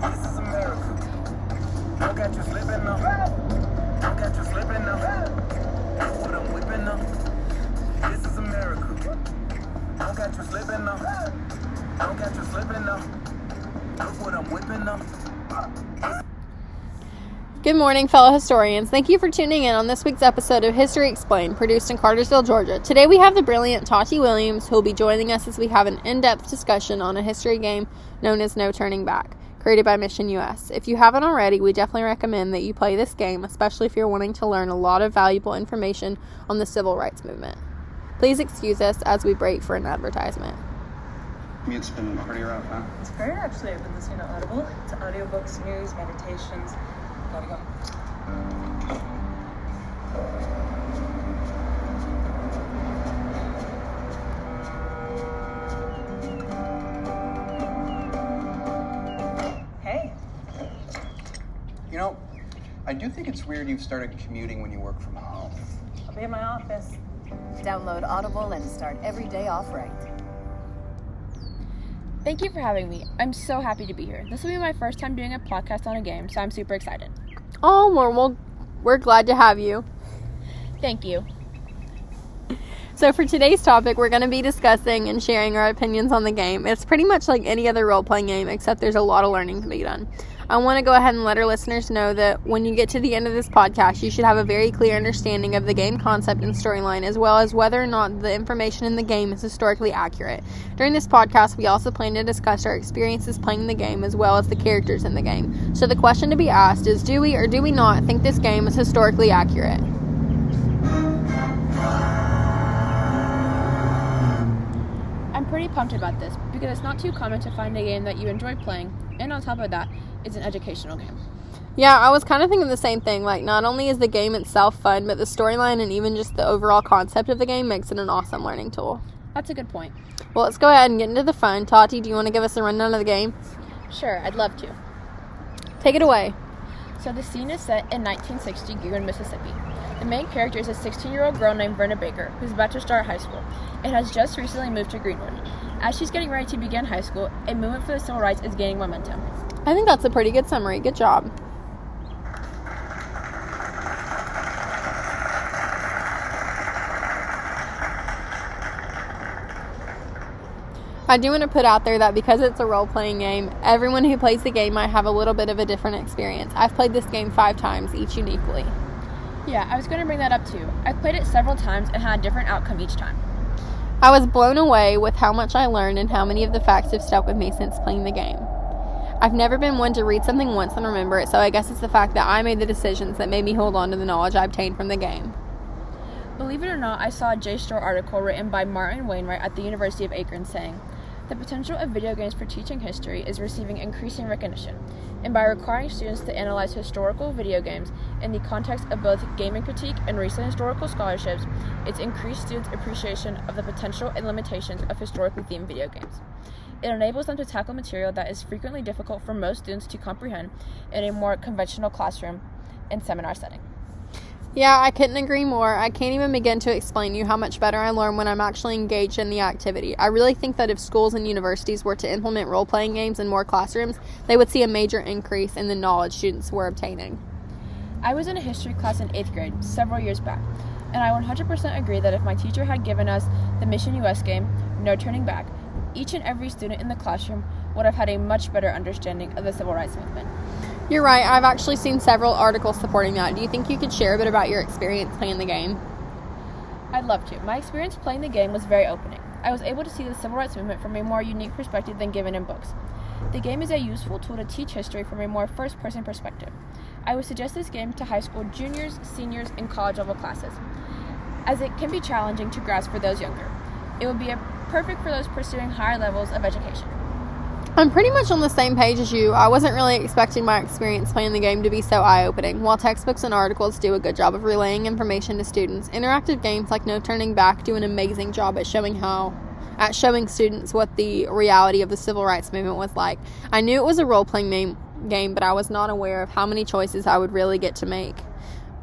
This is America. Don't you slipping now. Don't you slipping. Look what I'm whipping now. This is America. Don't you slipping now. Don't you slipping. Look what I'm whipping now. Good morning, fellow historians. Thank you for tuning in on this week's episode of History Explained, produced in Cartersville, Georgia. Today we have the brilliant Tati Williams, who will be joining us as we have an in depth discussion on a history game known as No Turning Back, created by Mission US. If you haven't already, we definitely recommend that you play this game, especially if you're wanting to learn a lot of valuable information on the civil rights movement. Please excuse us as we break for an advertisement. Commute's been pretty rough, huh? It's great actually. I've been listening to Audible, It's audiobooks, news, meditations. Gotta go. Hey, I do think it's weird you've started commuting when you work from home. I'll be in my office. Download Audible and start every day off right. Thank you for having me. I'm so happy to be here. This will be my first time doing a podcast on a game, so I'm super excited. Oh, well, well we're glad to have you. Thank you. So, for today's topic, we're going to be discussing and sharing our opinions on the game. It's pretty much like any other role playing game, except there's a lot of learning to be done. I want to go ahead and let our listeners know that when you get to the end of this podcast, you should have a very clear understanding of the game concept and storyline, as well as whether or not the information in the game is historically accurate. During this podcast, we also plan to discuss our experiences playing the game as well as the characters in the game. So, the question to be asked is do we or do we not think this game is historically accurate? Pretty pumped about this because it's not too common to find a game that you enjoy playing, and on top of that, it's an educational game. Yeah, I was kind of thinking the same thing. Like, not only is the game itself fun, but the storyline and even just the overall concept of the game makes it an awesome learning tool. That's a good point. Well, let's go ahead and get into the fun. Tati, do you want to give us a rundown of the game? Sure, I'd love to. Take it away. So the scene is set in 1960 Gearin, Mississippi. The main character is a 16-year-old girl named Verna Baker, who's about to start high school, and has just recently moved to Greenwood. As she's getting ready to begin high school, a movement for the civil rights is gaining momentum. I think that's a pretty good summary. Good job. I do want to put out there that because it's a role playing game, everyone who plays the game might have a little bit of a different experience. I've played this game five times, each uniquely. Yeah, I was going to bring that up too. I've played it several times and had a different outcome each time. I was blown away with how much I learned and how many of the facts have stuck with me since playing the game. I've never been one to read something once and remember it, so I guess it's the fact that I made the decisions that made me hold on to the knowledge I obtained from the game. Believe it or not, I saw a JSTOR article written by Martin Wainwright at the University of Akron saying, the potential of video games for teaching history is receiving increasing recognition, and by requiring students to analyze historical video games in the context of both gaming critique and recent historical scholarships, it's increased students' appreciation of the potential and limitations of historically themed video games. It enables them to tackle material that is frequently difficult for most students to comprehend in a more conventional classroom and seminar setting. Yeah, I couldn't agree more. I can't even begin to explain to you how much better I learn when I'm actually engaged in the activity. I really think that if schools and universities were to implement role playing games in more classrooms, they would see a major increase in the knowledge students were obtaining. I was in a history class in 8th grade several years back, and I 100% agree that if my teacher had given us the Mission US game, No Turning Back, each and every student in the classroom would have had a much better understanding of the civil rights movement. You're right. I've actually seen several articles supporting that. Do you think you could share a bit about your experience playing the game? I'd love to. My experience playing the game was very opening. I was able to see the civil rights movement from a more unique perspective than given in books. The game is a useful tool to teach history from a more first person perspective. I would suggest this game to high school juniors, seniors, and college level classes, as it can be challenging to grasp for those younger. It would be perfect for those pursuing higher levels of education. I'm pretty much on the same page as you. I wasn't really expecting my experience playing the game to be so eye opening. While textbooks and articles do a good job of relaying information to students, interactive games like No Turning Back do an amazing job at showing how at showing students what the reality of the civil rights movement was like. I knew it was a role playing game, but I was not aware of how many choices I would really get to make.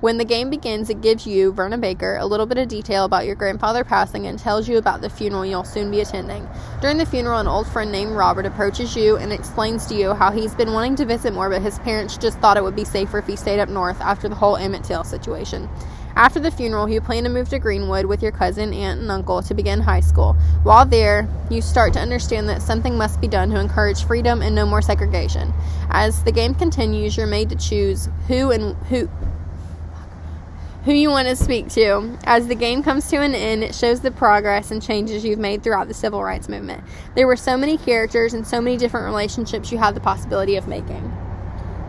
When the game begins, it gives you, Verna Baker, a little bit of detail about your grandfather passing and tells you about the funeral you'll soon be attending. During the funeral, an old friend named Robert approaches you and explains to you how he's been wanting to visit more, but his parents just thought it would be safer if he stayed up north after the whole Emmett Till situation. After the funeral, you plan to move to Greenwood with your cousin, aunt, and uncle to begin high school. While there, you start to understand that something must be done to encourage freedom and no more segregation. As the game continues, you're made to choose who and who who you want to speak to. As the game comes to an end, it shows the progress and changes you've made throughout the civil rights movement. There were so many characters and so many different relationships you had the possibility of making.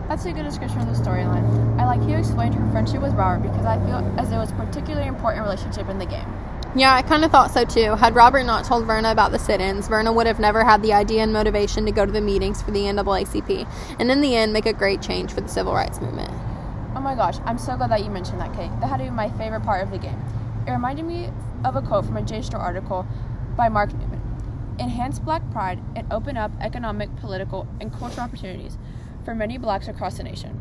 That's a good description of the storyline. I like how you explained her friendship with Robert because I feel as it was a particularly important relationship in the game. Yeah, I kind of thought so too. Had Robert not told Verna about the sit ins, Verna would have never had the idea and motivation to go to the meetings for the NAACP, and in the end, make a great change for the civil rights movement. Oh my gosh, I'm so glad that you mentioned that, Kate. That had to be my favorite part of the game. It reminded me of a quote from a JSTOR article by Mark Newman. Enhance black pride and open up economic, political, and cultural opportunities for many blacks across the nation.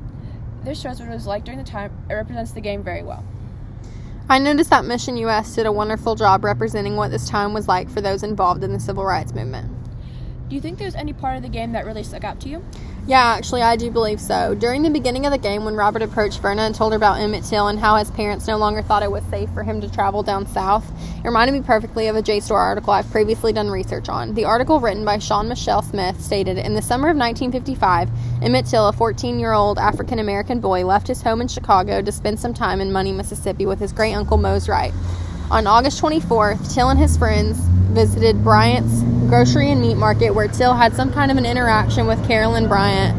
This shows what it was like during the time. It represents the game very well. I noticed that Mission US did a wonderful job representing what this time was like for those involved in the civil rights movement. Do you think there's any part of the game that really stuck out to you? Yeah, actually, I do believe so. During the beginning of the game, when Robert approached Verna and told her about Emmett Till and how his parents no longer thought it was safe for him to travel down south, it reminded me perfectly of a JSTOR article I've previously done research on. The article, written by Shawn Michelle Smith, stated In the summer of 1955, Emmett Till, a 14 year old African American boy, left his home in Chicago to spend some time in Money, Mississippi with his great uncle Mose Wright. On August 24th, Till and his friends visited Bryant's grocery and meat market where Till had some kind of an interaction with Carolyn Bryant,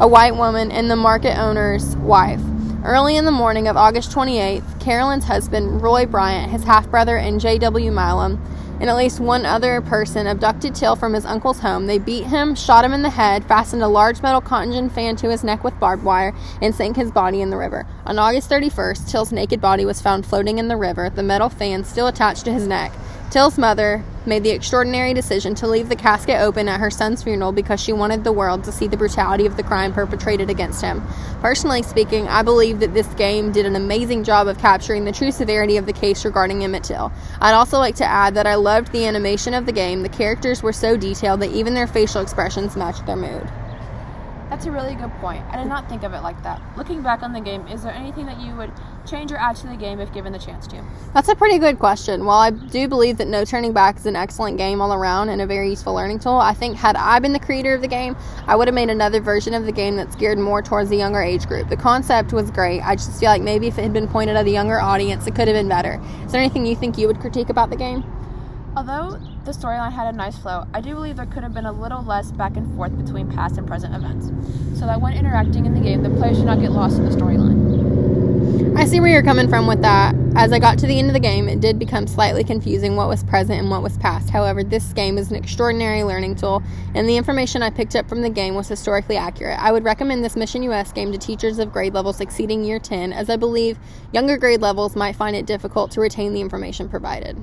a white woman and the market owner's wife. Early in the morning of August 28th, Carolyn's husband, Roy Bryant, his half brother, and J.W. Milam, and at least one other person abducted Till from his uncle's home. They beat him, shot him in the head, fastened a large metal cotton gin fan to his neck with barbed wire, and sank his body in the river. On August 31st, Till's naked body was found floating in the river, the metal fan still attached to his neck. Till's mother made the extraordinary decision to leave the casket open at her son's funeral because she wanted the world to see the brutality of the crime perpetrated against him. Personally speaking, I believe that this game did an amazing job of capturing the true severity of the case regarding Emmett Till. I'd also like to add that I loved the animation of the game. The characters were so detailed that even their facial expressions matched their mood. That's a really good point. I did not think of it like that. Looking back on the game, is there anything that you would change or add to the game if given the chance to? That's a pretty good question. While I do believe that No Turning Back is an excellent game all around and a very useful learning tool, I think had I been the creator of the game, I would have made another version of the game that's geared more towards the younger age group. The concept was great. I just feel like maybe if it had been pointed at a younger audience, it could have been better. Is there anything you think you would critique about the game? Although the storyline had a nice flow, I do believe there could have been a little less back and forth between past and present events, so that when interacting in the game, the player should not get lost in the storyline. I see where you're coming from with that. As I got to the end of the game, it did become slightly confusing what was present and what was past. However, this game is an extraordinary learning tool, and the information I picked up from the game was historically accurate. I would recommend this Mission US game to teachers of grade levels exceeding year 10, as I believe younger grade levels might find it difficult to retain the information provided.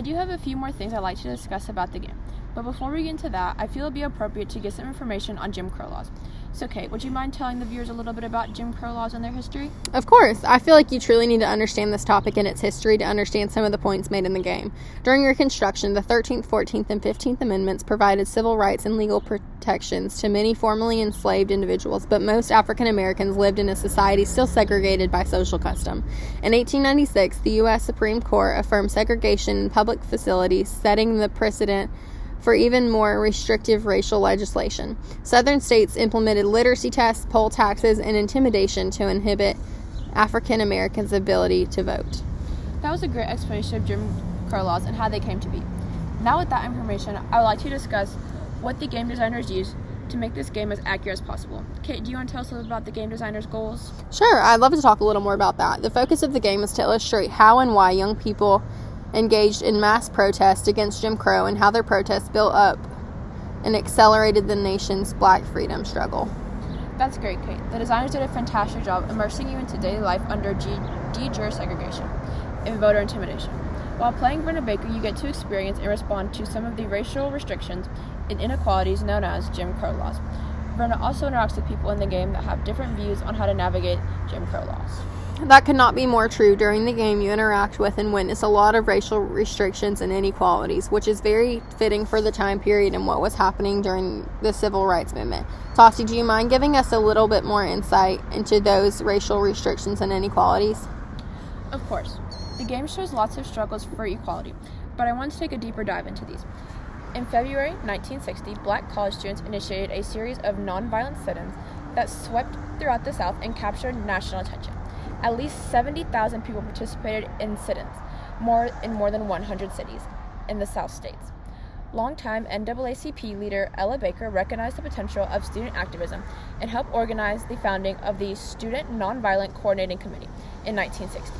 I do have a few more things I'd like to discuss about the game, but before we get into that, I feel it'd be appropriate to get some information on Jim Crow laws. So, Kate, would you mind telling the viewers a little bit about Jim Crow laws and their history? Of course, I feel like you truly need to understand this topic and its history to understand some of the points made in the game. During Reconstruction, the 13th, 14th, and 15th Amendments provided civil rights and legal protections to many formerly enslaved individuals, but most African Americans lived in a society still segregated by social custom. In 1896, the U.S. Supreme Court affirmed segregation in public facilities, setting the precedent for even more restrictive racial legislation. Southern states implemented literacy tests, poll taxes, and intimidation to inhibit African Americans' ability to vote. That was a great explanation of Jim Crow laws and how they came to be. Now, with that information, I would like to discuss what the game designers used to make this game as accurate as possible. Kate, do you want to tell us a little about the game designers' goals? Sure, I'd love to talk a little more about that. The focus of the game is to illustrate how and why young people engaged in mass protest against Jim Crow and how their protests built up and accelerated the nation's black freedom struggle. That's great, Kate. The designers did a fantastic job immersing you into daily life under de jure segregation and voter intimidation. While playing Verna Baker, you get to experience and respond to some of the racial restrictions and inequalities known as Jim Crow laws. Verna also interacts with people in the game that have different views on how to navigate Jim Crow laws. That could not be more true. During the game, you interact with and witness a lot of racial restrictions and inequalities, which is very fitting for the time period and what was happening during the civil rights movement. Tati, do you mind giving us a little bit more insight into those racial restrictions and inequalities? Of course, the game shows lots of struggles for equality, but I want to take a deeper dive into these. In February 1960, black college students initiated a series of nonviolent sit ins that swept throughout the South and captured national attention. At least 70,000 people participated in sit ins, more in more than 100 cities in the South states. Longtime NAACP leader Ella Baker recognized the potential of student activism and helped organize the founding of the Student Nonviolent Coordinating Committee in 1960.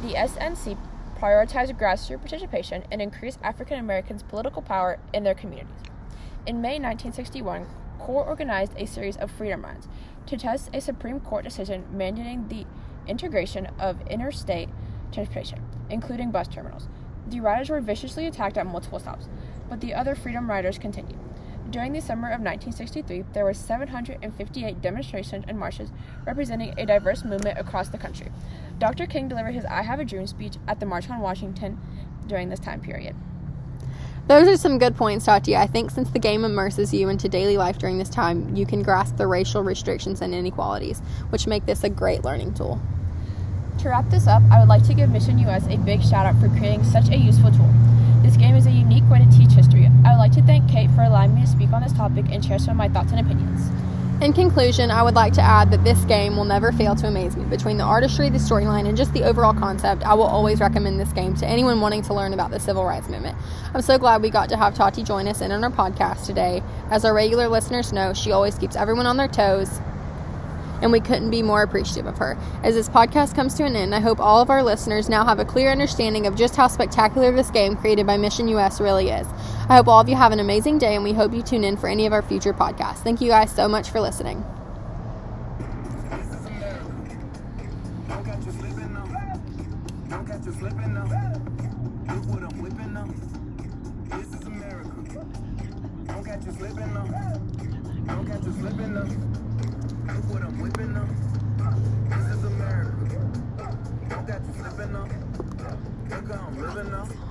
The SNCC prioritized grassroots participation and increased African Americans' political power in their communities. In May 1961, CORE organized a series of freedom rides to test a Supreme Court decision mandating the integration of interstate transportation, including bus terminals. The riders were viciously attacked at multiple stops, but the other freedom riders continued. During the summer of 1963, there were 758 demonstrations and marches representing a diverse movement across the country. Dr. King delivered his I Have a Dream speech at the March on Washington during this time period. Those are some good points, Tati. I think since the game immerses you into daily life during this time, you can grasp the racial restrictions and inequalities, which make this a great learning tool. To wrap this up, I would like to give Mission US a big shout out for creating such a useful tool. This game is a unique way to teach history. I would like to thank Kate for allowing me to speak on this topic and share some of my thoughts and opinions. In conclusion, I would like to add that this game will never fail to amaze me. Between the artistry, the storyline, and just the overall concept, I will always recommend this game to anyone wanting to learn about the civil rights movement. I'm so glad we got to have Tati join us in on our podcast today. As our regular listeners know, she always keeps everyone on their toes, and we couldn't be more appreciative of her. As this podcast comes to an end, I hope all of our listeners now have a clear understanding of just how spectacular this game created by Mission US really is. I hope all of you have an amazing day, and we hope you tune in for any of our future podcasts. Thank you guys so much for listening. Don't catch you slipping. Don't catch you slipping. Look what I'm whipping now. This is America. Catch you slipping now. Look how I'm living now.